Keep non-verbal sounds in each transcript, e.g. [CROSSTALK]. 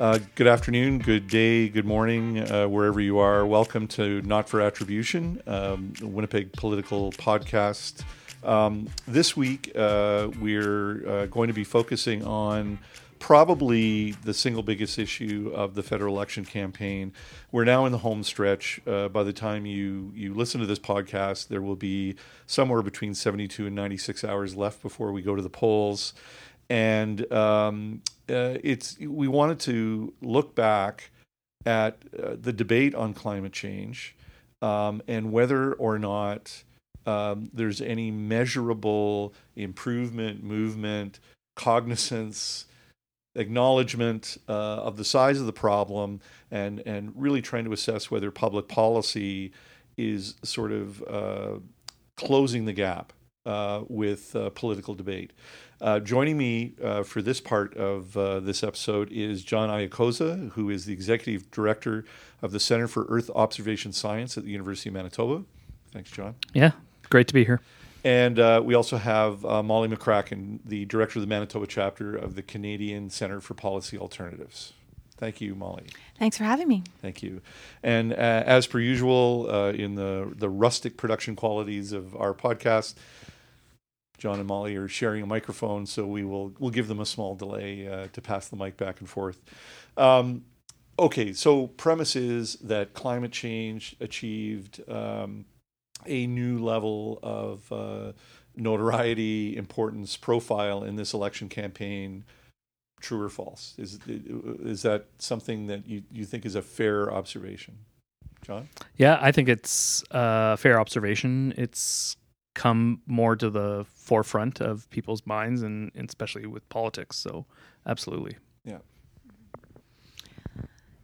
Uh, good afternoon, good day, good morning, uh, wherever you are. Welcome to Not for Attribution, um, Winnipeg political podcast. Um, this week, uh, we're uh, going to be focusing on probably the single biggest issue of the federal election campaign. We're now in the home stretch. Uh, by the time you you listen to this podcast, there will be somewhere between 72 and 96 hours left before we go to the polls, and um, uh, it's we wanted to look back at uh, the debate on climate change um, and whether or not um, there's any measurable improvement, movement, cognizance acknowledgement uh, of the size of the problem and and really trying to assess whether public policy is sort of uh, closing the gap uh, with uh, political debate. Uh, joining me uh, for this part of this episode is John Iacozza, who is the executive director of the Center for Earth Observation Science at the University of Manitoba. Thanks, John. Yeah, great to be here. And uh, we also have uh, Molly McCracken, the director of the Manitoba chapter of the Canadian Center for Policy Alternatives. Thank you, Molly. Thanks for having me. Thank you. And uh, as per usual, uh, in the, the rustic production qualities of our podcast, John and Molly are sharing a microphone, so we will we'll give them a small delay uh, to pass the mic back and forth. Um, okay, so premise is that climate change achieved um, a new level of uh, notoriety, importance, profile in this election campaign. True or false? Is is that something that you, you think is a fair observation, John? Yeah, I think it's a fair observation. It's come more to the forefront of people's minds, and, and especially with politics. So, absolutely. Yeah.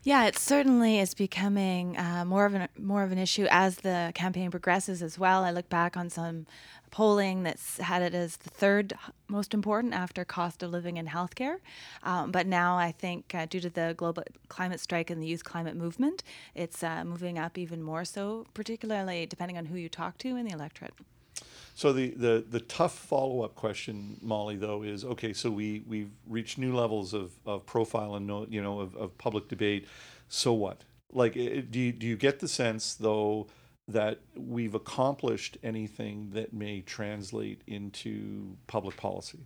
Yeah, it certainly is becoming uh, more of an more of an issue as the campaign progresses as well. I look back on some polling that's had it as the third most important after cost of living and healthcare. Um, but now I think uh, due to the global climate strike and the youth climate movement, it's uh, moving up even more so, particularly depending on who you talk to in the electorate. So the, the, the tough follow up question, Molly, though, is okay. So we we've reached new levels of, of profile and no, you know of, of public debate. So what? Like, do you, do you get the sense though that we've accomplished anything that may translate into public policy?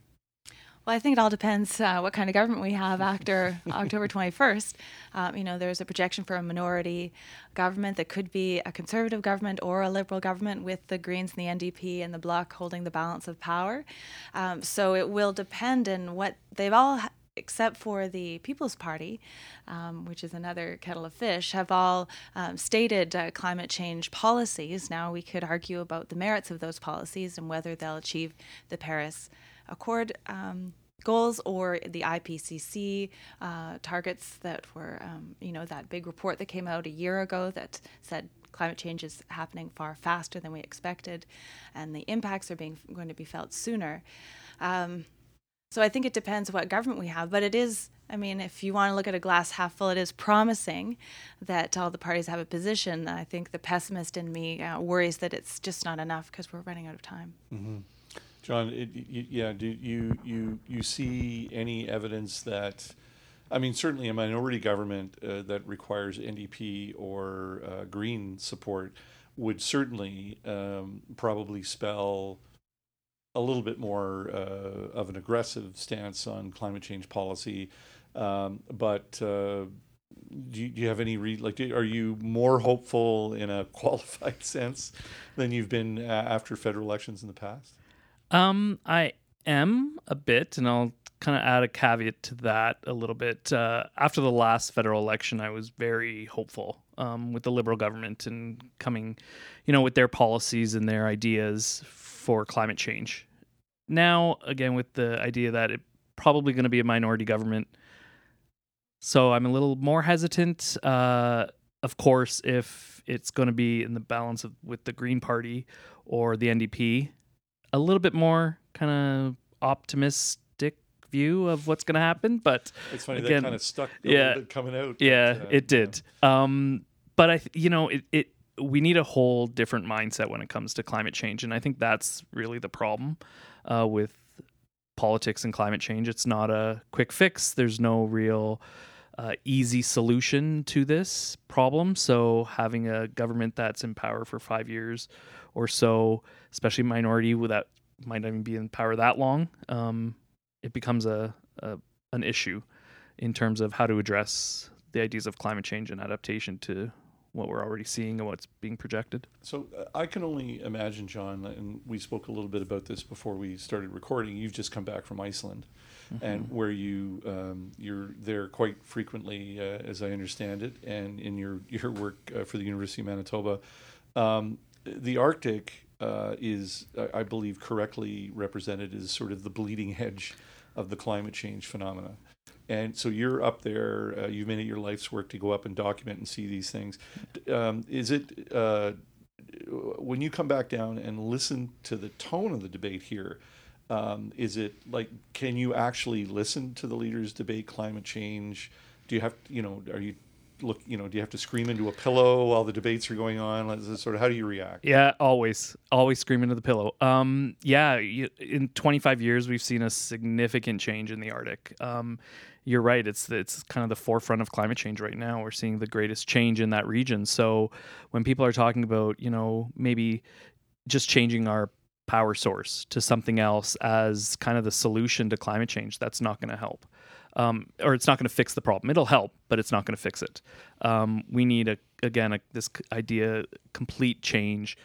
Well, I think it all depends uh, what kind of government we have after [LAUGHS] October 21st. Um, you know, there's a projection for a minority government that could be a conservative government or a liberal government with the Greens and the NDP and the Bloc holding the balance of power. Um, so it will depend on what they've all except for the People's Party, um, which is another kettle of fish, have all um, stated uh, climate change policies. Now we could argue about the merits of those policies and whether they'll achieve the Paris Accord um, goals or the IPCC uh, targets that were, um, you know, that big report that came out a year ago that said climate change is happening far faster than we expected, and the impacts are being going to be felt sooner. Um, so I think it depends what government we have, but it is. I mean, if you want to look at a glass half full, it is promising that all the parties have a position. I think the pessimist in me uh, worries that it's just not enough because we're running out of time. Mm-hmm. John, it, yeah, do you you you see any evidence that, I mean, certainly a minority government uh, that requires NDP or uh, Green support would certainly um, probably spell a little bit more uh, of an aggressive stance on climate change policy, um, but. Uh, do you, do you, have any re- like do, are you more hopeful in a [LAUGHS] qualified sense than you've been after federal elections in the past um, I am a bit, and I'll kind of add a caveat to that a little bit. Uh, after the last federal election, I was very hopeful um, with the Liberal government and coming, you know, with their policies and their ideas for climate change. Now, again, with the idea that it's probably going to be a minority government, so I'm a little more hesitant. Uh, of course, if it's going to be in the balance of with the Green Party or the NDP, a little bit more kind of optimistic view of what's going to happen. But it's funny again, that kind of stuck. yeah, coming out. Yeah, but, uh, it did. Yeah. Um, but I, you know, it, it we need a whole different mindset when it comes to climate change, and I think that's really the problem uh, with politics and climate change. It's not a quick fix. There's no real uh, easy solution to this problem. So having a government that's in power for five years or so, especially minority that might not even be in power that long, um, it becomes a, a an issue in terms of how to address the ideas of climate change and adaptation to what we're already seeing and what's being projected. So uh, I can only imagine, John, and we spoke a little bit about this before we started recording. You've just come back from Iceland, mm-hmm. and where you um, you're there quite frequently, uh, as I understand it, and in your your work uh, for the University of Manitoba, um, the Arctic uh, is, I believe, correctly represented as sort of the bleeding edge of the climate change phenomena. And so you're up there. Uh, you've made it your life's work to go up and document and see these things. Um, is it uh, when you come back down and listen to the tone of the debate here? Um, is it like can you actually listen to the leaders debate climate change? Do you have you know are you look you know do you have to scream into a pillow while the debates are going on? Sort of how do you react? Yeah always always scream into the pillow. Um yeah you, in 25 years we've seen a significant change in the arctic. Um you're right it's it's kind of the forefront of climate change right now. We're seeing the greatest change in that region. So when people are talking about you know maybe just changing our power source to something else as kind of the solution to climate change that's not going to help um, or it's not going to fix the problem. It'll help, but it's not going to fix it. Um, we need a again a, this idea complete change.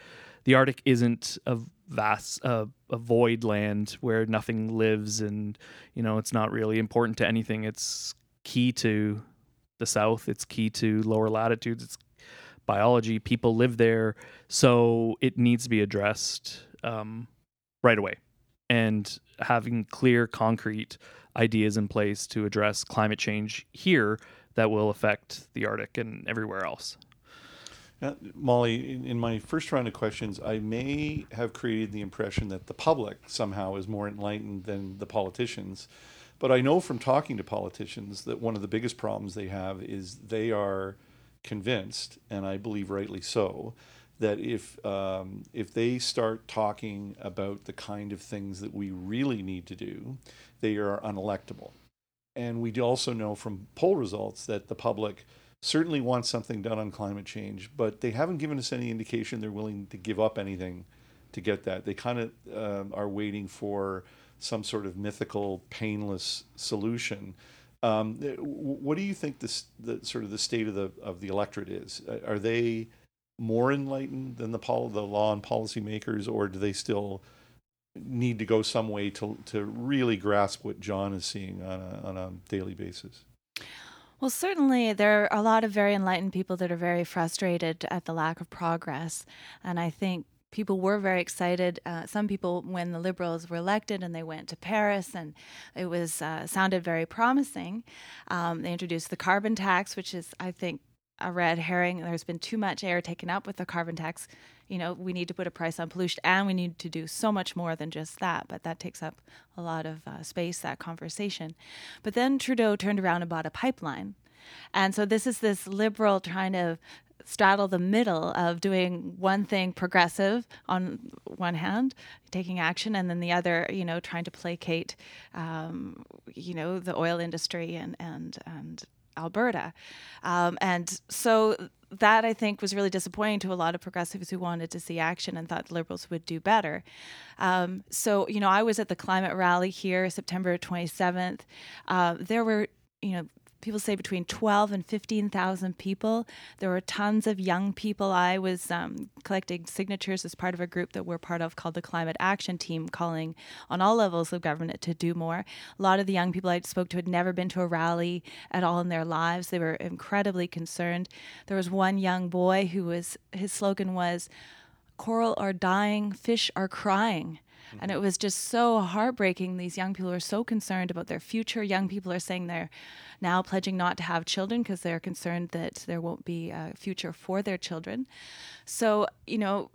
The Arctic isn't a vast uh, a void land where nothing lives, and you know it's not really important to anything. It's key to the South. It's key to lower latitudes. It's biology. People live there, so it needs to be addressed um, right away. And having clear, concrete ideas in place to address climate change here that will affect the Arctic and everywhere else. Uh, Molly, in, in, my first round of questions, I may have created the impression that the public somehow is more enlightened than the politicians. But I know from talking to politicians that one of the biggest problems they have is they are convinced, and I believe rightly so, that if um, if they start talking about the kind of things that we really need to do, they are unelectable. And we also know from poll results that the public certainly wants something done on climate change, but they haven't given us any indication they're willing to give up anything to get that. They kind of um, are waiting for some sort of mythical, painless solution. Um, what do you think this, the sort of the state of the of the electorate is? Are they more enlightened than the pol- the law and policy makers, or do they still need to go some way to to really grasp what John is seeing on a, on a daily basis? Well, certainly there are a lot of very enlightened people that are very frustrated at the lack of progress, and I think people were very excited. Uh, some people, when the Liberals were elected and they went to Paris, and it was uh, sounded very promising. Um, they introduced the carbon tax, which is, I think, a red herring. There's been too much air taken up with the carbon tax. You know, we need to put a price on pollution, and we need to do so much more than just that. But that takes up a lot of uh, space, that conversation. But then Trudeau turned around and bought a pipeline. And so this is this liberal trying to straddle the middle of doing one thing progressive on one hand, taking action, and then the other, you know, trying to placate, um, you know, the oil industry and and and Alberta. Um, and so that I think was really disappointing to a lot of progressives who wanted to see action and thought the Liberals would do better. Um, so, you know, I was at the climate rally here September 27th. Uh, there were, you know, people say between 12 and 15,000 people. There were tons of young people. I was um, collecting signatures as part of a group that we're part of called the Climate Action Team, calling on all levels of government to do more. A lot of the young people I spoke to had never been to a rally at all in their lives. They were incredibly concerned. There was one young boy who was, his slogan was, Coral are dying, fish are crying. Mm-hmm. And it was just so heartbreaking. These young people are so concerned about their future. Young people are saying they're now pledging not to have children because they're concerned that there won't be a future for their children. So, you know,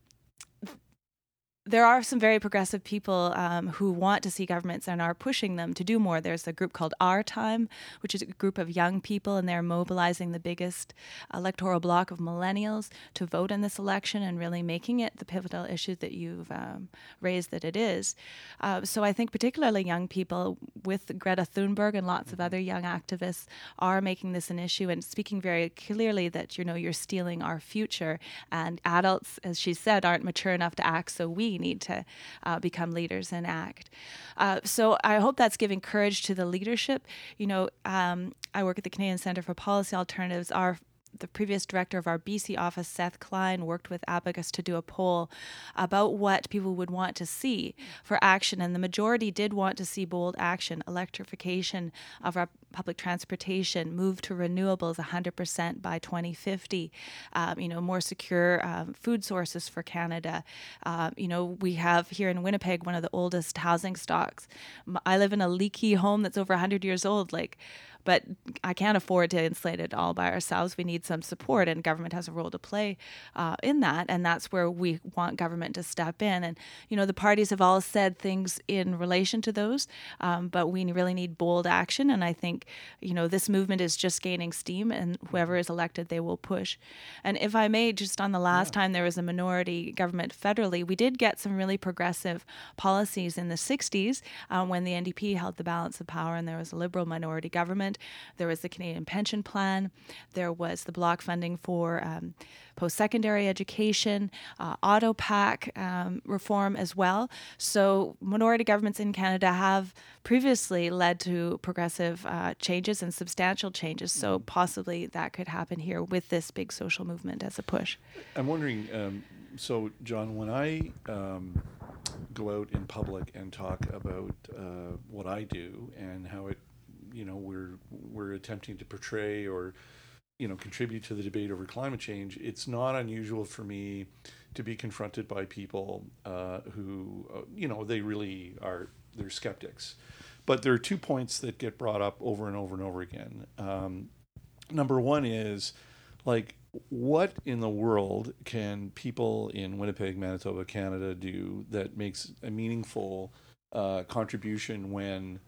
there are some very progressive people um, who want to see governments and are pushing them to do more. There's a group called Our Time, which is a group of young people, and they're mobilizing the biggest electoral bloc of millennials to vote in this election and really making it the pivotal issue that you've um, raised that it is. Uh, so I think particularly young people with Greta Thunberg and lots of other young activists are making this an issue and speaking very clearly that you know you're stealing our future and adults, as she said, aren't mature enough to act. So we need to uh, become leaders and act. Uh, so I hope that's giving courage to the leadership. You know, um, I work at the Canadian Centre for Policy Alternatives. Our the previous director of our BC office, Seth Klein, worked with Abacus to do a poll about what people would want to see for action. And the majority did want to see bold action, electrification of our public transportation, move to renewables 100% by 2050, um, you know, more secure um, food sources for Canada. Uh, you know, we have here in Winnipeg one of the oldest housing stocks. I live in a leaky home that's over 100 years old. Like, but I can't afford to insulate it all by ourselves. We need some support, and government has a role to play uh, in that. And that's where we want government to step in. And, you know, the parties have all said things in relation to those, um, but we really need bold action. And I think, you know, this movement is just gaining steam, and whoever is elected, they will push. And if I may, just on the last yeah. time there was a minority government federally, we did get some really progressive policies in the 60s um, when the NDP held the balance of power and there was a liberal minority government. There was the Canadian Pension Plan. There was the block funding for um, post secondary education, uh, Auto Pact um, reform as well. So, minority governments in Canada have previously led to progressive uh, changes and substantial changes. So, mm-hmm. possibly that could happen here with this big social movement as a push. I'm wondering um, so, John, when I um, go out in public and talk about uh, what I do and how it you know we're we're attempting to portray or you know contribute to the debate over climate change, it's not unusual for me to be confronted by people uh, who uh, you know they really are they're skeptics. But there are two points that get brought up over and over and over again. Um, number one is like what in the world can people in Winnipeg, Manitoba, Canada do that makes a meaningful uh, contribution when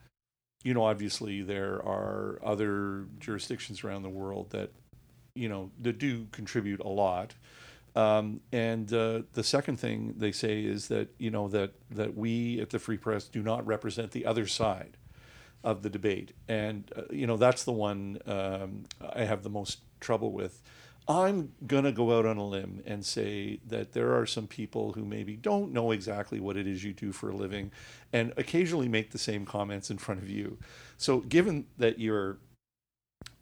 you know, obviously there are other jurisdictions around the world that, you know, that do contribute a lot. Um, and uh, the second thing they say is that you know that that we at the Free Press do not represent the other side of the debate, and uh, you know that's the one um, I have the most trouble with. I'm going to go out on a limb and say that there are some people who maybe don't know exactly what it is you do for a living and occasionally make the same comments in front of you. So, given that you're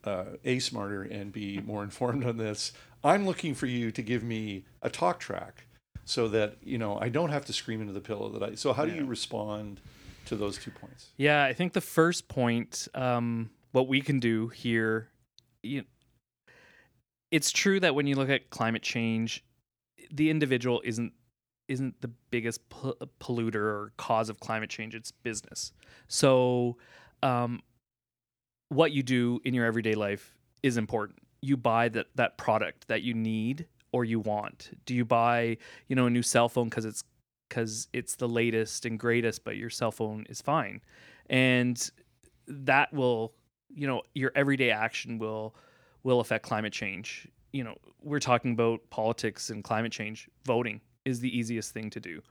uh, A, smarter and B, more informed on this, I'm looking for you to give me a talk track so that, you know, I don't have to scream into the pillow that I. So, how do you respond to those two points? Yeah, I think the first point, um, what we can do here, you, it's true that when you look at climate change, the individual isn't isn't the biggest polluter or cause of climate change. It's business. So, um, what you do in your everyday life is important. You buy that that product that you need or you want. Do you buy you know a new cell phone because it's because it's the latest and greatest, but your cell phone is fine, and that will you know your everyday action will will affect climate change. You know, we're talking about politics and climate change. Voting is the easiest thing to do.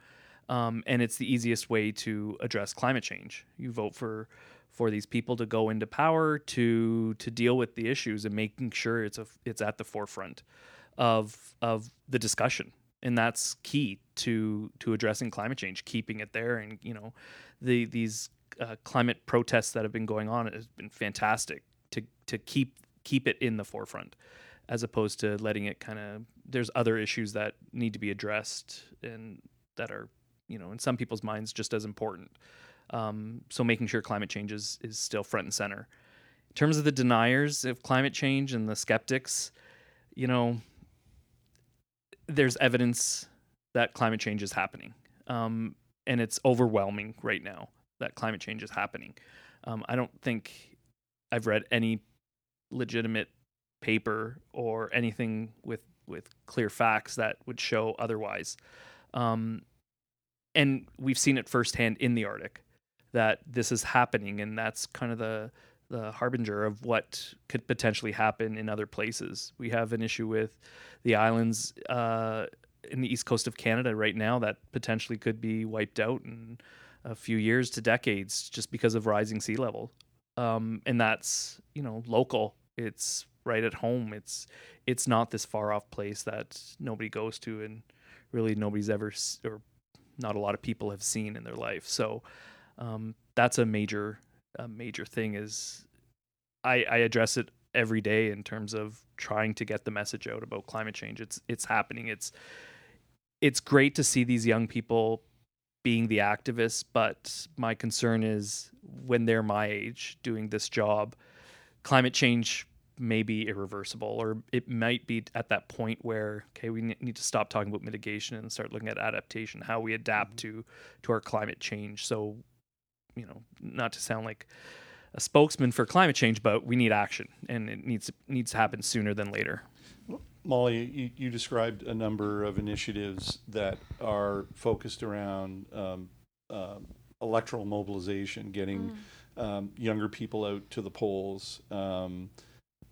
Um, and it's the easiest way to address climate change. You vote for for these people to go into power to to deal with the issues and making sure it's a it's at the forefront of of the discussion and that's key to to addressing climate change keeping it there and you know the these uh, climate protests that have been going on has been fantastic to to keep keep it in the forefront as opposed to letting it kind of there's other issues that need to be addressed and that are you know in some people's minds just as important. Um, so making sure climate change is, is still front and center. In terms of the deniers of climate change and the skeptics you know there's evidence that climate change is happening. Um, and it's overwhelming right now that climate change is happening. Um, i don't think i've read any legitimate paper or anything with with clear facts that would show otherwise. Um, and we've seen it firsthand in the Arctic that this is happening, and that's kind of the the harbinger of what could potentially happen in other places. We have an issue with the islands uh, in the east coast of Canada right now that potentially could be wiped out in a few years to decades just because of rising sea level. Um, and that's you know local. It's right at home. It's it's not this far off place that nobody goes to and really nobody's ever or not a lot of people have seen in their life. So um, that's a major a major thing is I, I address it every day in terms of trying to get the message out about climate change. It's it's happening. It's it's great to see these young people being the activists, but my concern is when they're my age doing this job, climate change may be irreversible, or it might be at that point where okay, we need to stop talking about mitigation and start looking at adaptation, how we adapt mm-hmm. to to our climate change. So, you know, not to sound like a spokesman for climate change, but we need action, and it needs needs to happen sooner than later. Molly, you, you, described a number of initiatives that are focused around um, uh, electoral mobilization, getting mm. um, younger people out to the polls. Um,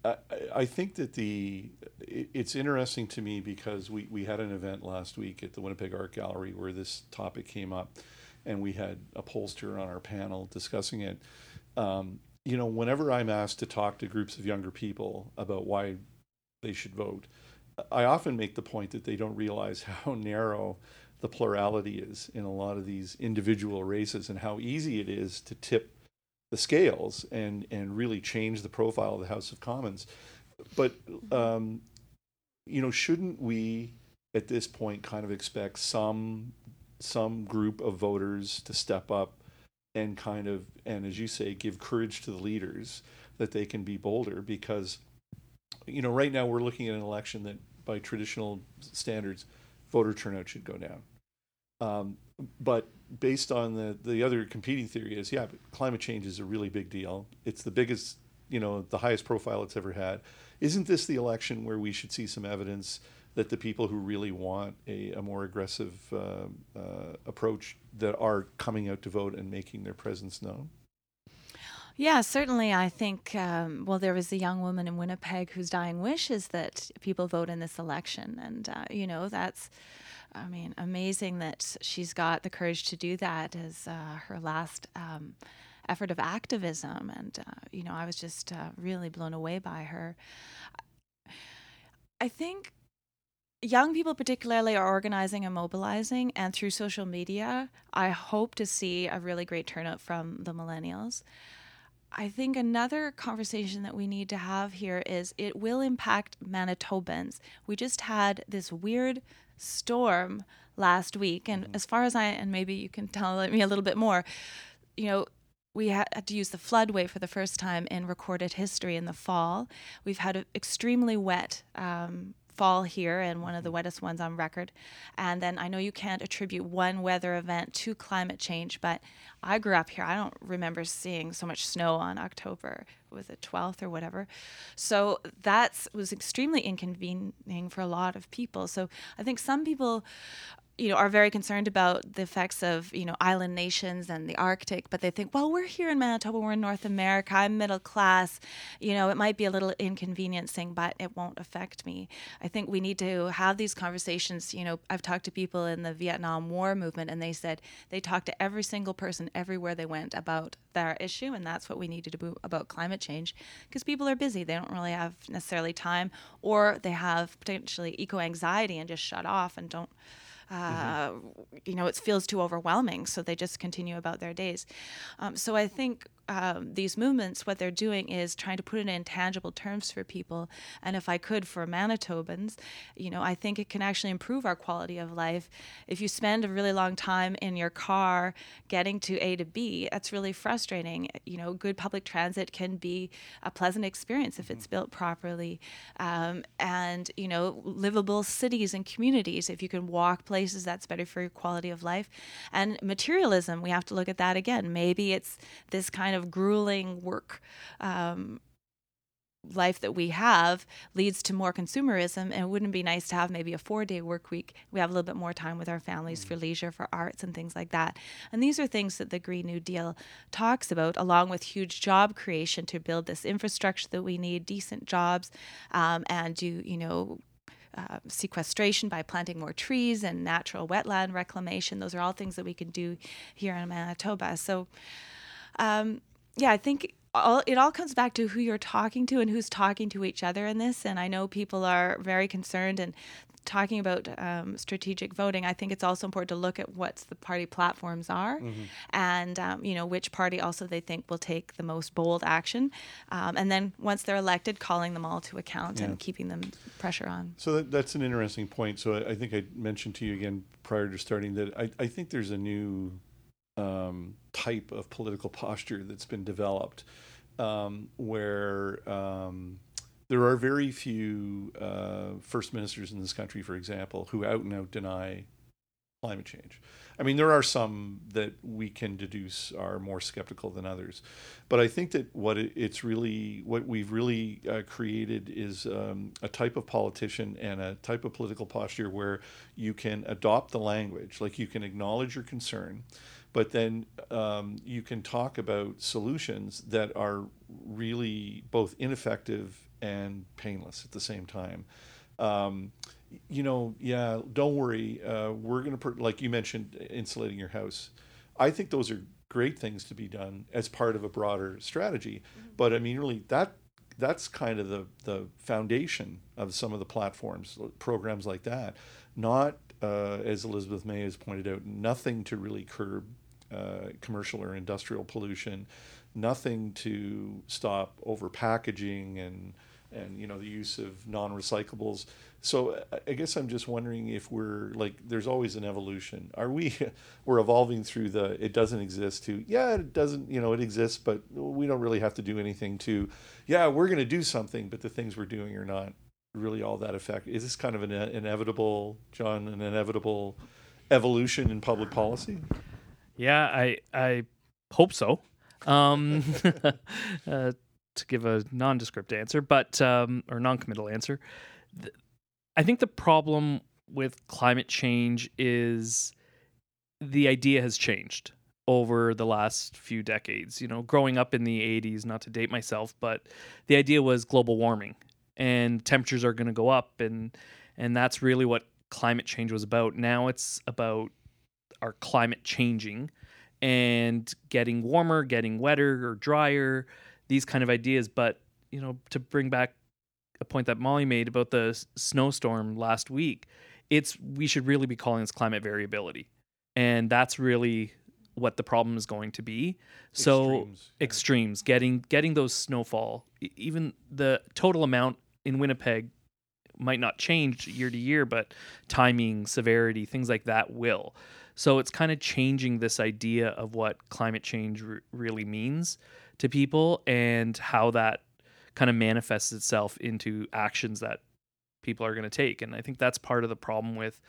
I, I, think that the it, it's interesting to me because we, we had an event last week at the Winnipeg Art Gallery where this topic came up, and we had a pollster on our panel discussing it. Um, you know, whenever I'm asked to talk to groups of younger people about why they should vote. I often make the point that they don't realize [LAUGHS] how narrow the plurality is in a lot of these individual races and how easy it is to tip the scales and and really change the profile of the House of Commons. But um, you know, shouldn't we at this point kind of expect some some group of voters to step up and kind of and as you say give courage to the leaders that they can be bolder because you know, right now we're looking at an election that, by traditional standards, voter turnout should go down. Um, but based on the the other competing theory is, yeah, climate change is a really big deal. It's the biggest, you know, the highest profile it's ever had. Isn't this the election where we should see some evidence that the people who really want a, a more aggressive uh, uh, approach that are coming out to vote and making their presence known? Yeah, certainly. I think, um, well, there was a young woman in Winnipeg whose dying wish is that people vote in this election. And, uh, you know, that's, I mean, amazing that she's got the courage to do that as uh, her last um, effort of activism. And, uh, you know, I was just uh, really blown away by her. I think young people particularly are organizing and mobilizing and through social media i hope to see a really great turnout from the millennials I think another conversation that we need to have here is it will impact Manitobans. We just had this weird storm last week, and mm-hmm. as far as I and maybe you can tell [LAUGHS] me a little bit more, you know, we had to use the floodway for the first time in recorded history in the fall. We've had an extremely wet um, fall here and one of the mm-hmm. wettest ones on record. And then I know you can't attribute one weather event to climate change, but I grew up here. I don't remember seeing so much snow on October, was it 12th or whatever. So that was extremely inconvenieting for a lot of people. So I think some people you know are very concerned about the effects of you know island nations and the Arctic, but they think, well, we're here in Manitoba, we're in North America, I'm middle class, you know, it might be a little inconveniencing, but it won't affect me. I think we need to have these conversations. You know, I've talked to people in the Vietnam War movement, and they said they talked to every single person everywhere they went about their issue, and that's what we need to do about climate change, because people are busy, they don't really have necessarily time, or they have potentially eco anxiety and just shut off and don't mm-hmm. Uh, you know, it feels too overwhelming. So they just continue about their days. Um, so I think um, these movements, what they're doing is trying to put it in tangible terms for people. And if I could, for Manitobans, you know, I think it can actually improve our quality of life. If you spend a really long time in your car getting to A to B, that's really frustrating. You know, good public transit can be a pleasant experience if it's mm-hmm. built properly. Um, and, you know, livable cities and communities, if you can walk places, that's better for your quality of life. And materialism, we have to look at that again. Maybe it's this kind of of grueling work um, life that we have leads to more consumerism and it wouldn't be nice to have maybe a four day work week we have a little bit more time with our families for leisure for arts and things like that and these are things that the green new deal talks about along with huge job creation to build this infrastructure that we need decent jobs um, and do you know uh, sequestration by planting more trees and natural wetland reclamation. Those are all things that we can do here in Manitoba. So, um, yeah, I think all, it all comes back to who you're talking to and who's talking to each other in this. And I know people are very concerned and talking about um, strategic voting. I think it's also important to look at what the party platforms are, mm-hmm. and um, you know which party also they think will take the most bold action, um, and then once they're elected, calling them all to account yeah. and keeping them pressure on. So that, that's an interesting point. So I, I, think I mentioned to you again prior to starting that I, I think there's a new um, type of political posture that's been developed um, where um, there are very few uh, first ministers in this country, for example, who out and out deny climate change. I mean, there are some that we can deduce are more skeptical than others, but I think that what it, it's really, what we've really uh, created is um, a type of politician and a type of political posture where you can adopt the language, like you can acknowledge your concern, but then um, you can talk about solutions that are really both ineffective and painless at the same time. Um, you know, yeah, don't worry. Uh, we're going to, put, like you mentioned, insulating your house. I think those are great things to be done as part of a broader strategy. Mm-hmm. But I mean, really, that that's kind of the the foundation of some of the platforms, programs like that. Not uh, as Elizabeth May has pointed out, nothing to really curb uh, commercial or industrial pollution, nothing to stop over packaging and and you know the use of non-recyclables. So I guess I'm just wondering if we're like there's always an evolution. Are we [LAUGHS] we're evolving through the it doesn't exist to yeah it doesn't you know it exists but we don't really have to do anything to yeah we're going to do something but the things we're doing are not really all that effective. Is this kind of an inevitable John an inevitable evolution in public policy? Yeah, I I hope so. Um, [LAUGHS] uh, to give a nondescript answer, but um, or non-committal answer. I think the problem with climate change is the idea has changed over the last few decades. You know, growing up in the 80s, not to date myself, but the idea was global warming and temperatures are going to go up and and that's really what climate change was about. Now it's about our climate changing and getting warmer, getting wetter or drier, these kind of ideas. But you know, to bring back a point that Molly made about the snowstorm last week, it's we should really be calling this climate variability, and that's really what the problem is going to be. So extremes, yeah. extremes getting getting those snowfall, even the total amount in Winnipeg might not change year to year, but timing, severity, things like that will. So it's kind of changing this idea of what climate change re- really means to people and how that kind of manifests itself into actions that people are going to take. And I think that's part of the problem with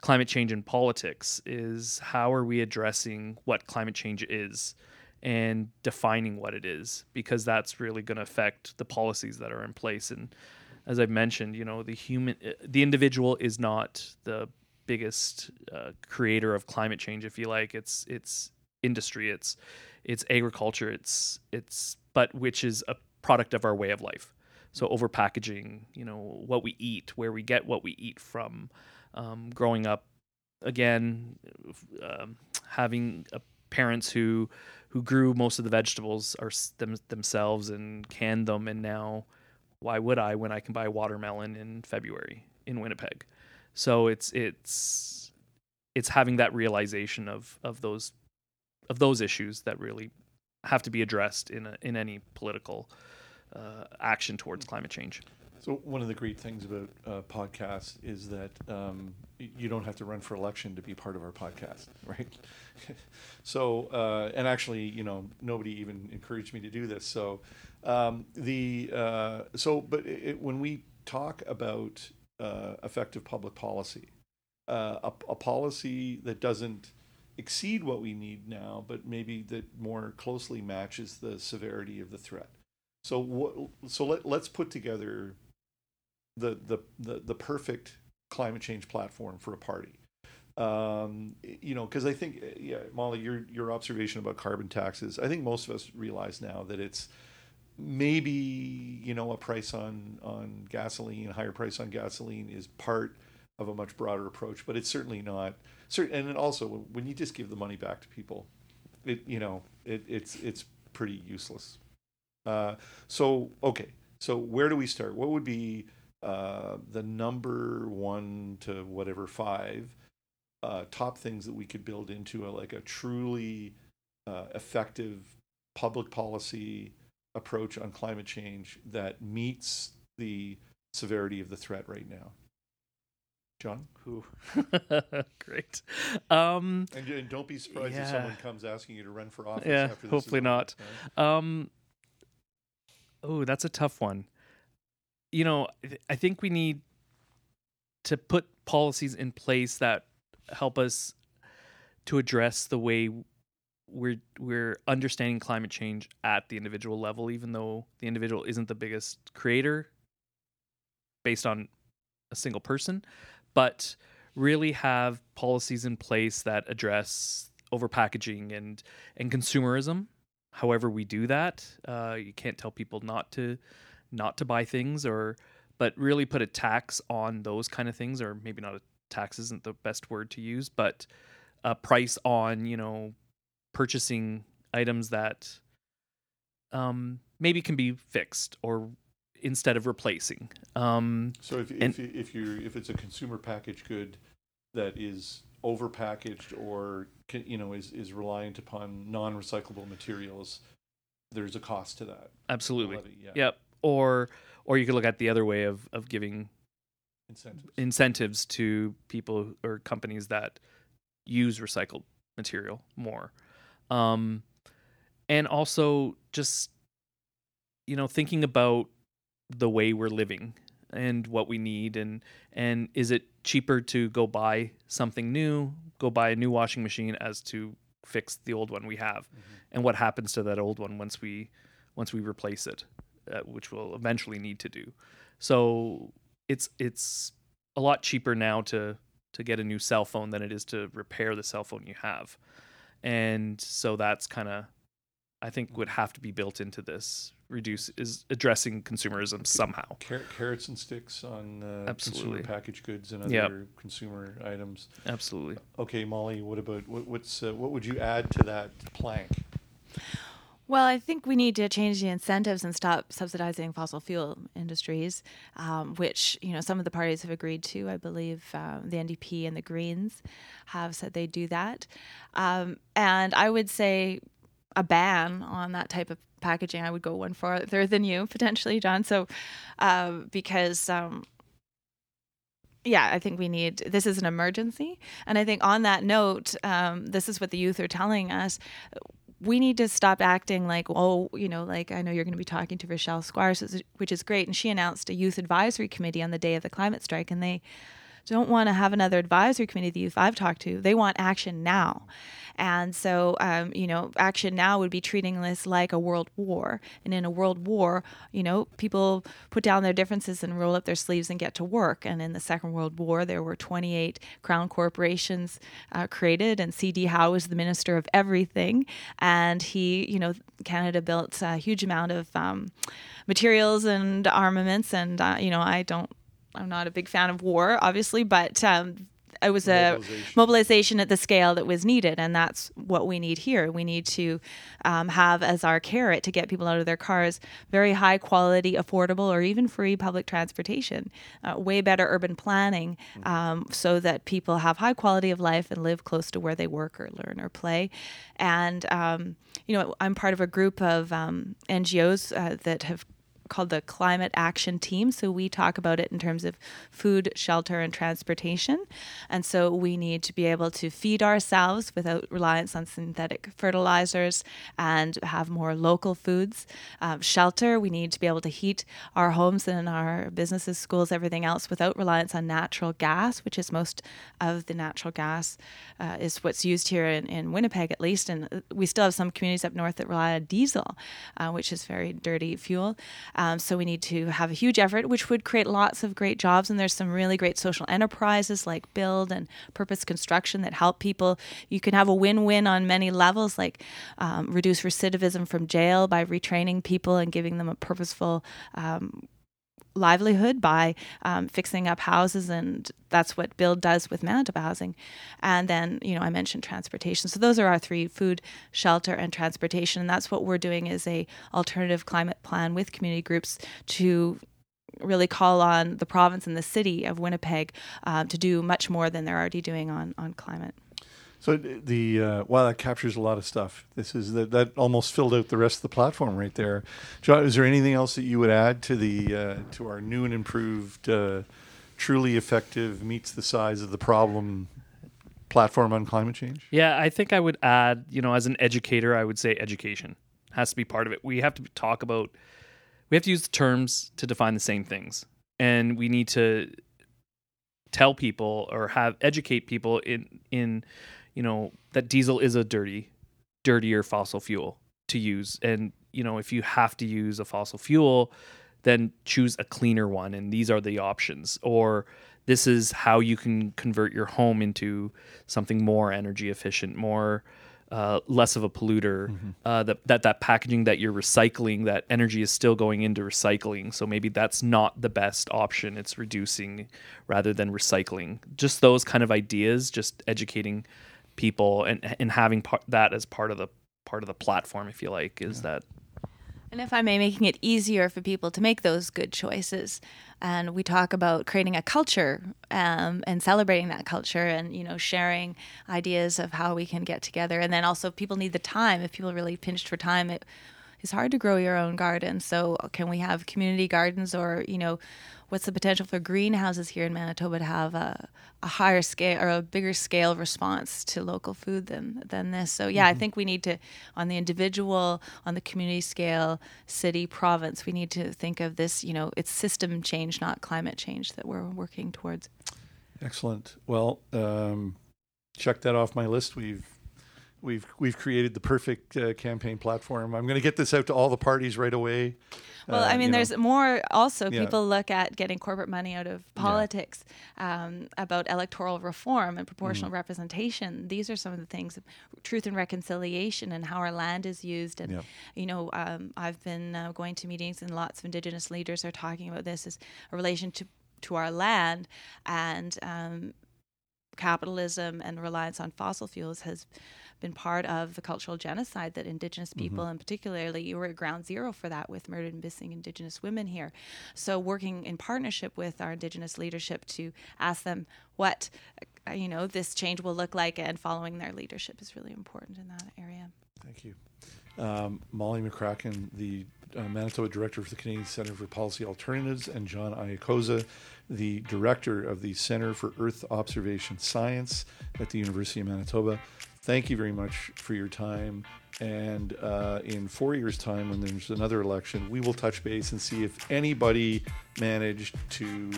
climate change in politics is how are we addressing what climate change is and defining what it is because that's really going to affect the policies that are in place and as I've mentioned, you know, the human, the individual is not the biggest uh, creator of climate change, if you like. It's it's industry, it's it's agriculture, it's it's but which is a product of our way of life. So over packaging, you know, what we eat, where we get what we eat from, um, growing up, again, um, having uh, parents who who grew most of the vegetables are them, themselves and canned them, and now why would I when I can buy watermelon in February in Winnipeg? So it's it's it's having that realization of of those of those issues that really have to be addressed in a, in any political uh, action towards climate change. So one of the great things about uh, podcasts is that um, you don't have to run for election to be part of our podcast, [LAUGHS] right? so uh, and actually, you know, nobody even encouraged me to do this. So um, the uh, so but it, when we talk about uh, effective public policy, uh, a, a policy that doesn't exceed what we need now, but maybe that more closely matches the severity of the threat So what? So let let's put together the the the, the perfect climate change platform for a party. Um, you know, because I think, yeah, Molly, your your observation about carbon taxes, I think most of us realize now that it's maybe you know a price on on gasoline, a higher price on gasoline is part of a much broader approach, but it's certainly not. Certain, and also when you just give the money back to people, it you know it, it's it's pretty useless. Uh, so okay, so where do we start? What would be uh, the number one to whatever five uh, top things that we could build into a, like a truly uh, effective public policy approach on climate change that meets the severity of the threat right now? John? Who? [LAUGHS] Great. Um, and, and, don't be surprised yeah. if someone comes asking you to run for office. Yeah, hopefully not. Um, oh, that's a tough one. You know, I think we need to put policies in place that help us to address the way we're we're understanding climate change at the individual level, even though the individual isn't the biggest creator based on a single person, but really have policies in place that address overpackaging and and consumerism. However, we do that, uh, you can't tell people not to not to buy things, or but really put a tax on those kind of things, or maybe not a tax isn't the best word to use, but a price on you know purchasing items that um, maybe can be fixed or instead of replacing. Um, so if if if you if it's a consumer package good that is overpackaged or can, you know is is reliant upon non-recyclable materials, there's a cost to that. Absolutely. yeah. Yep. Or or you could look at the other way of of giving incentives incentives to people or companies that use recycled material more. Um, and also just you know thinking about the way we're living and what we need and and is it cheaper to go buy something new go buy a new washing machine as to fix the old one we have? Mm-hmm. and what happens to that old one once we once we replace it uh, which we'll eventually need to do. So it's it's a lot cheaper now to to get a new cell phone than it is to repair the cell phone you have and so that's kind of I think would have to be built into this. Reduce is addressing consumerism somehow. Car- carrots and sticks on uh, Absolutely. consumer packaged goods and other yep. consumer items. Absolutely. Okay, Molly. What about what, what's uh, what would you add to that plank? Well, I think we need to change the incentives and stop subsidizing fossil fuel industries, um, which you know some of the parties have agreed to. I believe um, the NDP and the Greens have said they do that, um, and I would say a ban on that type of packaging. I would go one further [LAUGHS] than you potentially, John. So, uh, because um, yeah, I think we need this is an emergency, and I think on that note, um, this is what the youth are telling us. We need to stop acting like, oh, you know, like I know you're going to be talking to Rochelle Squires, which is great, and she announced a youth advisory committee on the day of the climate strike, and they don't want to have another advisory committee, the youth I've talked to. They want action now. And so, um, you know, action now would be treating this like a world war. And in a world war, you know, people put down their differences and roll up their sleeves and get to work. And in the Second World War, there were 28 crown corporations uh, created, and C.D. Howe was the minister of everything. And he, you know, Canada built a huge amount of um, materials and armaments. And, uh, you know, I don't I'm not a big fan of war, obviously, but um, it was a mobilization. mobilization. at the scale that was needed, and that's what we need here. We need to um, have as our carrot to get people out of their cars very high quality, affordable, or even free public transportation. Uh, way better urban planning, mm-hmm. um, so that people have high quality of life and live close to where they work or learn or play. And um, you know, I'm part of a group of um, NGOs uh, that have called the Climate Action Team. So we talk about it in terms of food, shelter, and transportation. And so we need to be able to feed ourselves without reliance on synthetic fertilizers and have more local foods. Um, shelter, we need to be able to heat our homes and our businesses, schools, everything else without reliance on natural gas, which is most of the natural gas uh, is what's used here in, in Winnipeg, at least. And we still have some communities up north that rely on diesel, uh, which is very dirty fuel. Um, so we need to have a huge effort, which would create lots of great jobs. And there's some really great social enterprises like Build and Purpose Construction that help people. You can have a win-win on many levels, like um, reduce recidivism from jail by retraining people and giving them a purposeful um, livelihood by um, fixing up houses and that's what build does with manitoba housing. And then you know i mentioned transportation. So those are our three food shelter and transportation. And that's what we're doing is a alternative climate plan with community groups to really call on the province and the city of winnipeg uh, to do much more than they're already doing on, on climate so the uh, wow, that captures a lot of stuff. This is that that almost filled out the rest of the platform right there. John, is there anything else that you would add to the uh, to our new and improved, uh, truly effective, meets the size of the problem platform on climate change? Yeah, I think I would add. You know, as an educator, I would say education has to be part of it. We have to talk about. We have to use the terms to define the same things, and we need to tell people or have educate people in in you know that diesel is a dirty dirtier fossil fuel to use. And you know if you have to use a fossil fuel then choose a cleaner one. And these are the options. Or this is how you can convert your home into something more energy efficient more uh, less of a polluter mm-hmm. uh, that, that that packaging that you're recycling that energy is still going into recycling. So maybe that's not the best option. It's reducing rather than recycling. Just those kind of ideas just educating people and and having part, that as part of the part of the platform if you like is yeah. that and if I may, making it easier for people to make those good choices. And we talk about creating a culture um, and celebrating that culture and, you know, sharing ideas of how we can get together. And then also, people need the time. If people are really pinched for time, it is hard to grow your own garden. So, can we have community gardens or, you know, what's the potential for greenhouses here in Manitoba to have a, a higher scale or a bigger scale response to local food than than this. So yeah, mm-hmm. I think we need to on the individual, on the community scale, city, province, we need to think of this, you know, it's system change, not climate change that we're working towards. Excellent. Well, um, check that off my list. We've we've we've created the perfect uh, campaign platform. I'm going to get this out to all the parties right away. Well, uh, I mean, there's know. more. Also, yeah. people look at getting corporate money out of politics, yeah. um, about electoral reform and proportional mm. representation. These are some of the things, truth and reconciliation, and how our land is used. And yeah. you know, um, I've been uh, going to meetings, and lots of Indigenous leaders are talking about this as a relation to to our land and um, capitalism and reliance on fossil fuels has been part of the cultural genocide that Indigenous mm-hmm. people, mm-hmm. and particularly you were at ground zero for that with murdered and missing Indigenous women here. So, working in partnership with our Indigenous leadership to ask them what uh, you know this change will look like, and following their leadership is really important in that area. Thank you. Um, Molly McCracken, the uh, Manitoba Director for the Canadian Centre for Policy Alternatives, and John Iacozza, the Director of the Centre for Earth Observation Science at the University of Manitoba thank you very much for your time. And uh, in four years' time, when there's another election, we will touch base and see if anybody managed to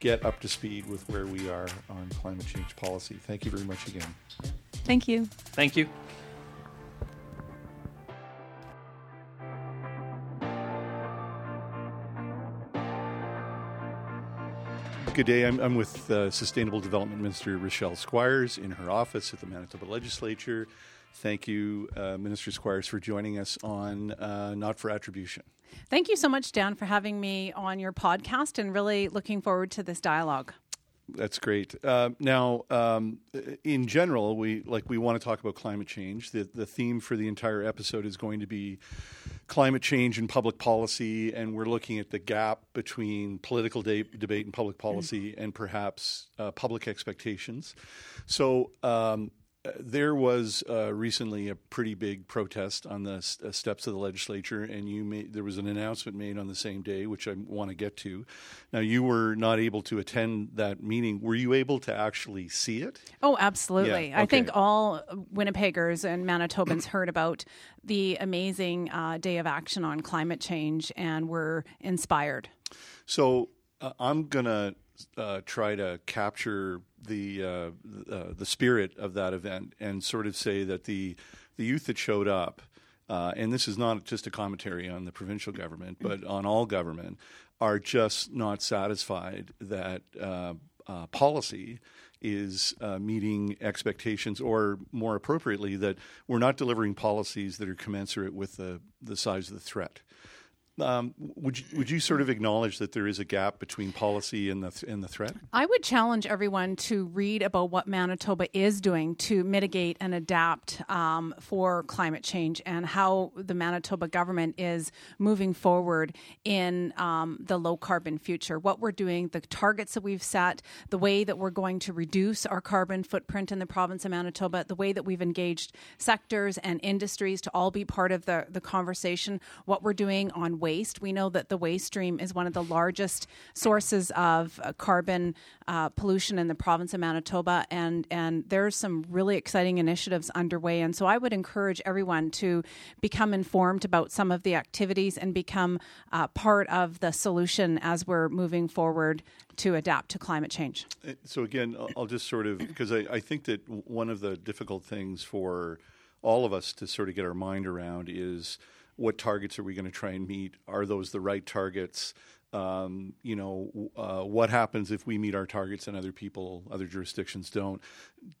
get up to speed with where we are on climate change policy. Thank you very much again. Thank you. Thank you. Good day. I'm, I'm with uh, Sustainable Development Minister Rochelle Squires in her office at the Manitoba Legislature. Thank you, uh, Minister Squires, for joining us on uh, Not for Attribution. Thank you so much, Dan, for having me on your podcast and really looking forward to this dialogue. That's great. Uh, now, um, in general, we like we want to talk about climate change. The the theme for the entire episode is going to be climate change and public policy, and we're looking at the gap between political de- debate and public policy, mm-hmm. and perhaps uh, public expectations. So. Um, there was uh, recently a pretty big protest on the uh, steps of the legislature, and you made, there was an announcement made on the same day, which I want to get to. Now, you were not able to attend that meeting. Were you able to actually see it? Oh, absolutely. Yeah, I think all Winnipeggers and Manitobans heard about the amazing uh, day of action on climate change and were inspired. So uh, I'm gonna uh, try to capture the uh, uh, the spirit of that event and sort of say that the the youth that showed up, uh, and this is not just a commentary on the provincial government, but on all government, are just not satisfied that uh, uh, policy is uh, meeting expectations, or more appropriately, that we're not delivering policies that are commensurate with the the size of the threat. Um, would you, would you sort of acknowledge that there is a gap between policy and the and the threat? I would challenge everyone to read about what Manitoba is doing to mitigate and adapt um, for climate change and how the Manitoba government is moving forward in um, the low carbon future. What we're doing, the targets that we've set, the way that we're going to reduce our carbon footprint in the province of Manitoba, the way that we've engaged sectors and industries to all be part of the, the conversation, what we're doing on waste. We know that the waste stream is one of the largest sources of uh, carbon uh, pollution in the province of Manitoba, and and there's some really exciting initiatives underway. And so I would encourage everyone to become informed about some of the activities and become uh, part of the solution as we're moving forward to adapt to climate change. Uh, So again, I'll- I'll just sort of because I, I think that one of the difficult things for all of us to sort of get our mind around is what targets are we going to try and meet? Are those the right targets? Um, you know, uh, what happens if we meet our targets and other people, other jurisdictions don't?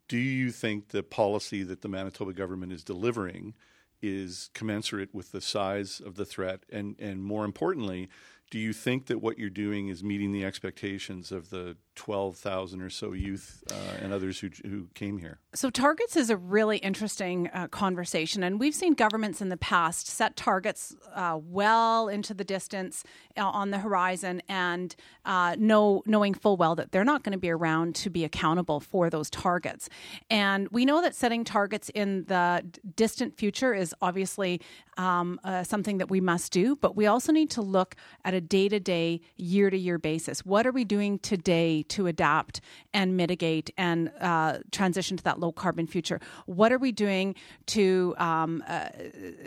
Do you think the policy that the Manitoba government is delivering is commensurate with the size of the threat? And, and more importantly, do you think that what you're doing is meeting the expectations of the 12,000 or so youth uh, and others who, who came here? So, targets is a really interesting uh, conversation. And we've seen governments in the past set targets uh, well into the distance uh, on the horizon and uh, know, knowing full well that they're not going to be around to be accountable for those targets. And we know that setting targets in the distant future is obviously um, uh, something that we must do, but we also need to look at a day to day, year to year basis. What are we doing today to adapt and mitigate and uh, transition to that low carbon future? What are we doing to um, uh,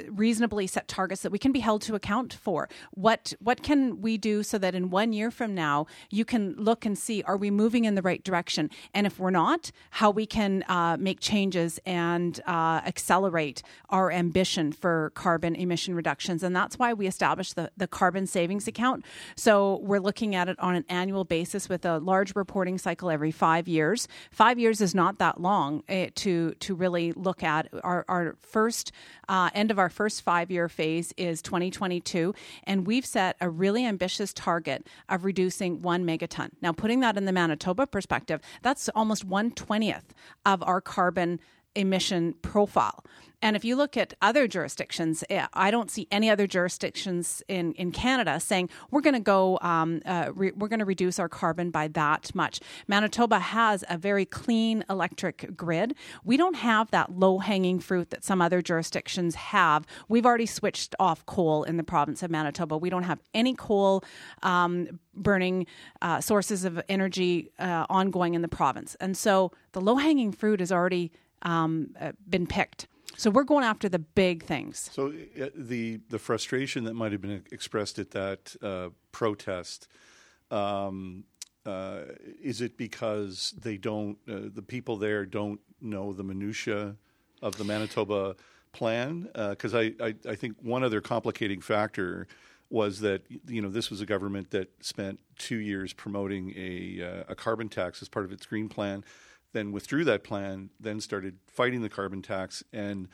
reasonably set targets that we can be held to account for? What what can we do so that in one year from now you can look and see are we moving in the right direction? And if we're not, how we can uh, make changes and uh, accelerate our ambition for carbon emission reductions. And that's why we established the, the carbon savings account. So we're looking at it on an annual basis with a large reporting cycle every five years. Five years is not that long eh, to to really look at. Our, our first uh, end of our first five year phase is 2022, and we've set a really ambitious target of reducing one megaton. Now, putting that in the Manitoba perspective, that's almost one twentieth of our carbon emission profile. And if you look at other jurisdictions, eh, I don't see any other jurisdictions in, in Canada saying we're going to go, um, uh, re- we're going to reduce our carbon by that much. Manitoba has a very clean electric grid. We don't have that low hanging fruit that some other jurisdictions have. We've already switched off coal in the province of Manitoba. We don't have any coal um, burning uh, sources of energy uh, ongoing in the province. And so the low hanging fruit is already um, uh, been picked. So we're going after the big things. So uh, the the frustration that might have been expressed at that uh, protest um, uh, is it because they don't the people there don't know the minutia of the Manitoba plan? Because I, I I think one other complicating factor was that you know this was a government that spent two years promoting a uh, a carbon tax as part of its green plan, then withdrew that plan, then started fighting the carbon tax and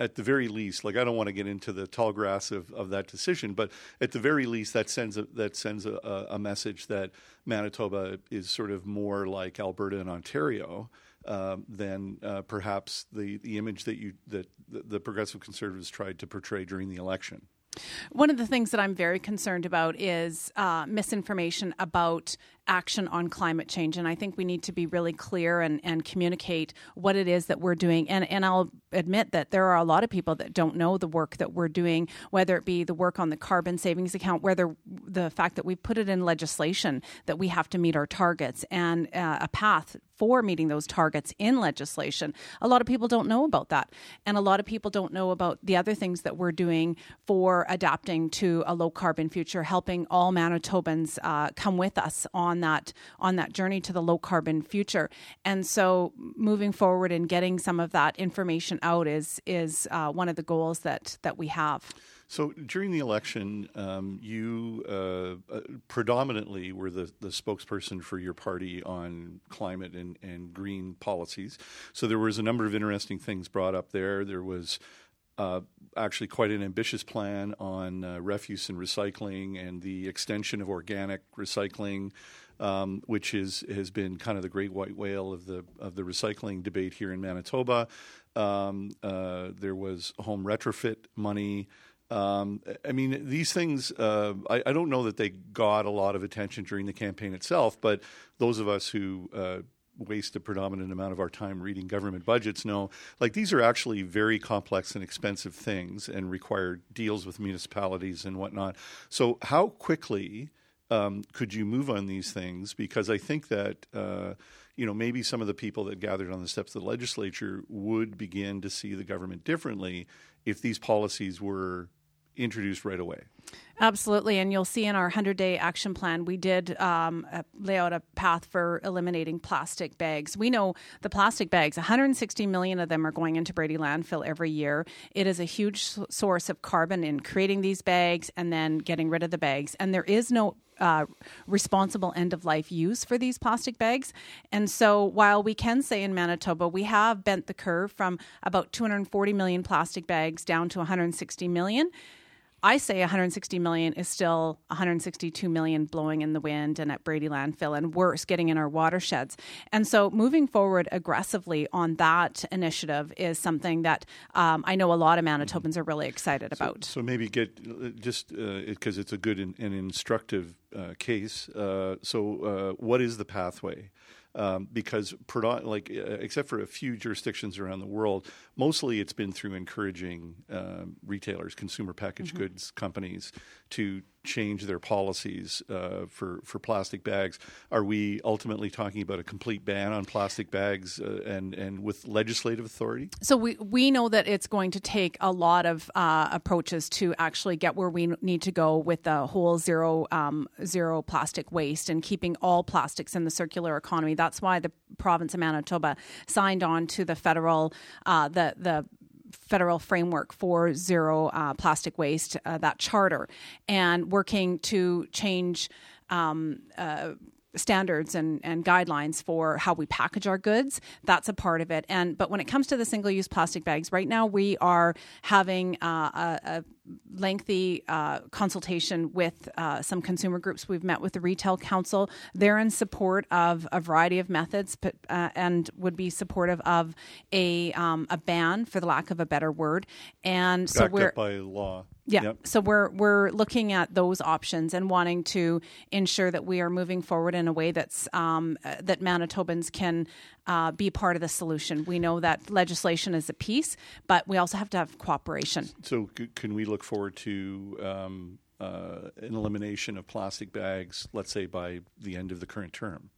at the very least, like I don't want to get into the tall grass of, of that decision, but at the very least, that sends a, that sends a, a message that Manitoba is sort of more like Alberta and Ontario um, than uh, perhaps the, the image that you that the, the progressive conservatives tried to portray during the election. One of the things that I'm very concerned about is uh, misinformation about action on climate change. And I think we need to be really clear and, and communicate what it is that we're doing. And, and I'll admit that there are a lot of people that don't know the work that we're doing, whether it be the work on the carbon savings account, whether the fact that we put it in legislation that we have to meet our targets and uh, a path for meeting those targets in legislation. A lot of people don't know about that. And a lot of people don't know about the other things that we're doing for adapting to a low carbon future, helping all Manitobans uh, come with us on that on that journey to the low carbon future. And so moving forward and getting some of that information out is is uh, one of the goals that that we have. So during the election, um, you uh, uh, predominantly were the, the spokesperson for your party on climate and, and green policies. So there was a number of interesting things brought up there. There was uh, actually quite an ambitious plan on uh, refuse and recycling and the extension of organic recycling. Um, which is has been kind of the great white whale of the of the recycling debate here in Manitoba. Um, uh, there was home retrofit money. Um, I mean, these things, uh, I, I, don't know that they got a lot of attention during the campaign itself, but those of us who uh, waste a predominant amount of our time reading government budgets know like these are actually very complex and expensive things and require deals with municipalities and whatnot. So, how quickly um, could you move on these things? Because I think that. Uh, you know, maybe some of the people that gathered on the steps of the legislature would begin to see the government differently if these policies were introduced right away. Absolutely. And you'll see in our 100 day action plan, we did um, lay out a path for eliminating plastic bags. We know the plastic bags, 160 million of them are going into Brady landfill every year. It is a huge source of carbon in creating these bags and then getting rid of the bags. And there is no uh, responsible end of life use for these plastic bags. And so, while we can say in Manitoba we have bent the curve from about 240 million plastic bags down to 160 million, I say 160 million is still 162 million blowing in the wind and at Brady landfill and worse getting in our watersheds. And so moving forward aggressively on that initiative is something that um, I know a lot of Manitobans are really excited so, about. So maybe get just because uh, it's a good and, and instructive uh, case. Uh, so uh, what is the pathway? Um, because like uh, except for a few jurisdictions around the world, mostly it's been through encouraging uh, retailers, consumer packaged mm-hmm. goods companies to change their policies uh, for for plastic bags. Are we ultimately talking about a complete ban on plastic bags uh, and and with legislative authority? So we we know that it's going to take a lot of uh, approaches to actually get where we need to go with the whole zero um, zero plastic waste and keeping all plastics in the circular economy. That's why the province of Manitoba signed on to the federal uh, the the federal framework for zero uh, plastic waste, uh, that charter, and working to change. Um, uh, standards and, and guidelines for how we package our goods that's a part of it and but when it comes to the single use plastic bags right now we are having uh, a, a lengthy uh, consultation with uh, some consumer groups. We've met with the Retail Council. They're in support of a variety of methods but, uh, and would be supportive of a, um, a ban, for the lack of a better word. And so we're by law. Yeah. Yep. So we're we're looking at those options and wanting to ensure that we are moving forward in a way that's um, uh, that Manitobans can uh, be part of the solution. We know that legislation is a piece, but we also have to have cooperation. So, c- can we look forward to um, uh, an elimination of plastic bags, let's say by the end of the current term?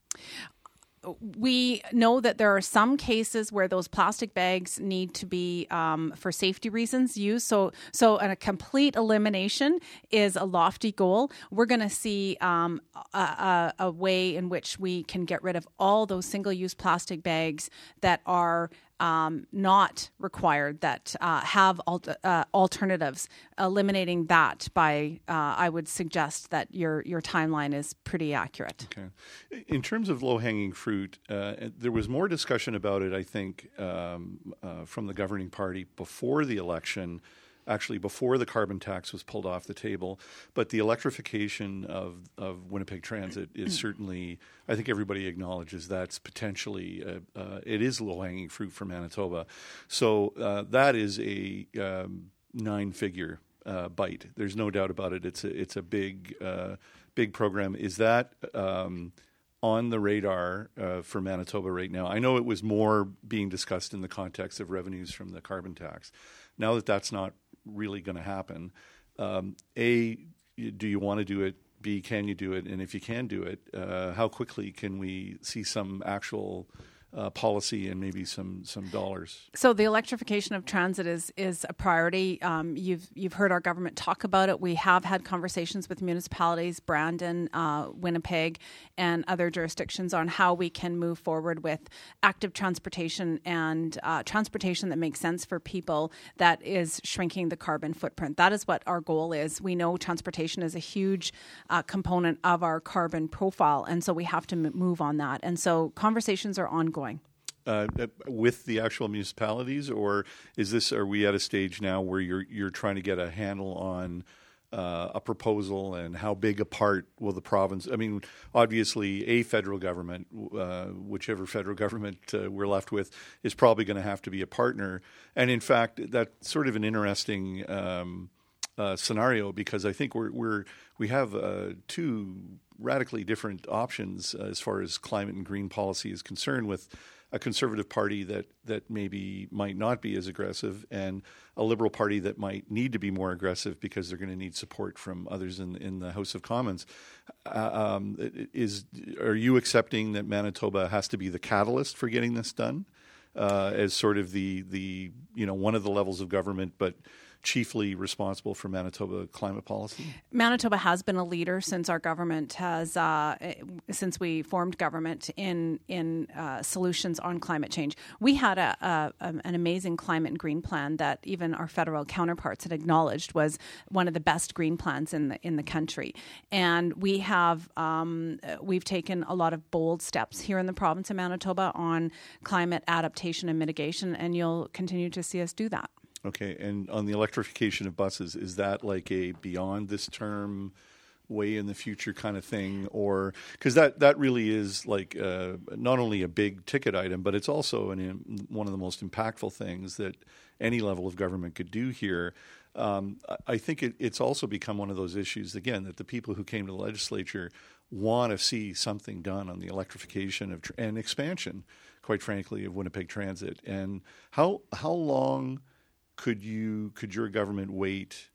We know that there are some cases where those plastic bags need to be um, for safety reasons used. So, so a complete elimination is a lofty goal. We're going to see um, a, a, way in which we can get rid of all those single-use plastic bags that are um, not required that uh, have al- uh, alternatives. Eliminating that by, uh, I would suggest that your your timeline is pretty accurate. Okay. In terms of low hanging fruit, uh, there was more discussion about it, I think, um, uh, from the governing party before the election actually before the carbon tax was pulled off the table. But the electrification of, of Winnipeg Transit is certainly, I think everybody acknowledges that's potentially, uh, uh, it is low hanging fruit for Manitoba. So uh, that is a um, nine figure uh, bite. There's no doubt about it. It's a, it's a big, uh, big program. Is that. Um, on the radar uh, for Manitoba right now? I know it was more being discussed in the context of revenues from the carbon tax. Now that that's not really going to happen, um, A, do you want to do it? B, can you do it? And if you can do it, uh, how quickly can we see some actual uh, policy and maybe some some dollars. So the electrification of transit is is a priority. Um, you've you've heard our government talk about it. We have had conversations with municipalities, Brandon, uh, Winnipeg, and other jurisdictions on how we can move forward with active transportation and uh, transportation that makes sense for people that is shrinking the carbon footprint. That is what our goal is. We know transportation is a huge uh, component of our carbon profile, and so we have to m- move on that. And so conversations are ongoing uh, with the actual municipalities, or is this? Are we at a stage now where you're you're trying to get a handle on? Uh, a proposal and how big a part will the province? I mean, obviously, a federal government, uh, whichever federal government uh, we're left with, is probably going to have to be a partner. And in fact, that's sort of an interesting um, uh, scenario because I think we're, we're we have uh, two radically different options as far as climate and green policy is concerned with a conservative party that that maybe might not be as aggressive, and a liberal party that might need to be more aggressive because they're going to need support from others in in the House of Commons. Uh, um, is are you accepting that Manitoba has to be the catalyst for getting this done, uh, as sort of the the you know one of the levels of government, but chiefly responsible for Manitoba climate policy? Manitoba has been a leader since our government has, uh, since we formed government in in uh, solutions on climate change. We had a, a, an amazing climate green plan that even our federal counterparts had acknowledged was one of the best green plans in the in the country. And we have um, we've taken a lot of bold steps here in the province of Manitoba on climate adaptation and mitigation, and you'll continue to see us do that. Okay, and on the electrification of buses, is that like a beyond this term, way in the future kind of thing, or because that that really is like uh, not only a big ticket item, but it's also an, one of the most impactful things that any level of government could do here. Um, I think it, it's also become one of those issues again that the people who came to the legislature want to see something done on the electrification of tr- and expansion, quite frankly, of Winnipeg Transit. And how how long could you could your government wait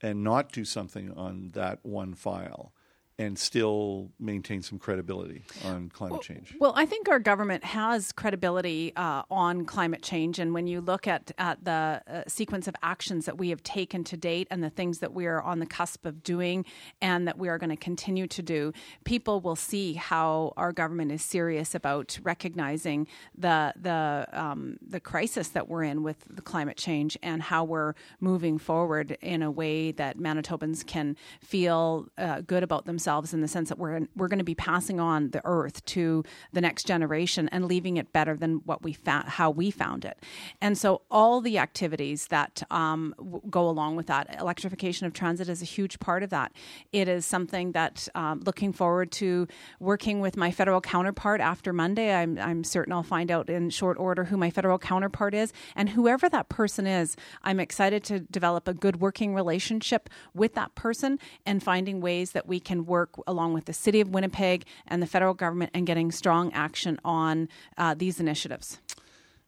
and not do something on that one file and still maintain some credibility on climate change? Well, I think our government has credibility uh, on climate change, and when you look at at the uh, sequence of actions that we have taken to date and the things that we are on the cusp of doing and that we are going to continue to do, people will see how our government is serious about recognizing the the um, the crisis that we're in with the climate change and how we're moving forward in a way that Manitobans can feel uh, good about themselves themselves in the sense that we're we're going to be passing on the earth to the next generation and leaving it better than what we found, how we found it. And so all the activities that um, w- go along with that, electrification of transit is a huge part of that. It is something that um, looking forward to working with my federal counterpart after Monday. I'm I'm certain I'll find out in short order who my federal counterpart is, and whoever that person is, I'm excited to develop a good working relationship with that person and finding ways that we can work work along with the City of Winnipeg and the federal government and getting strong action on uh, these initiatives.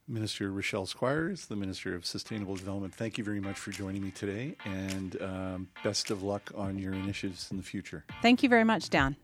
Minister Rochelle Squires, the Minister of Sustainable Development, thank you very much for joining me today and um, best of luck on your initiatives in the future. Thank you very much, Dan.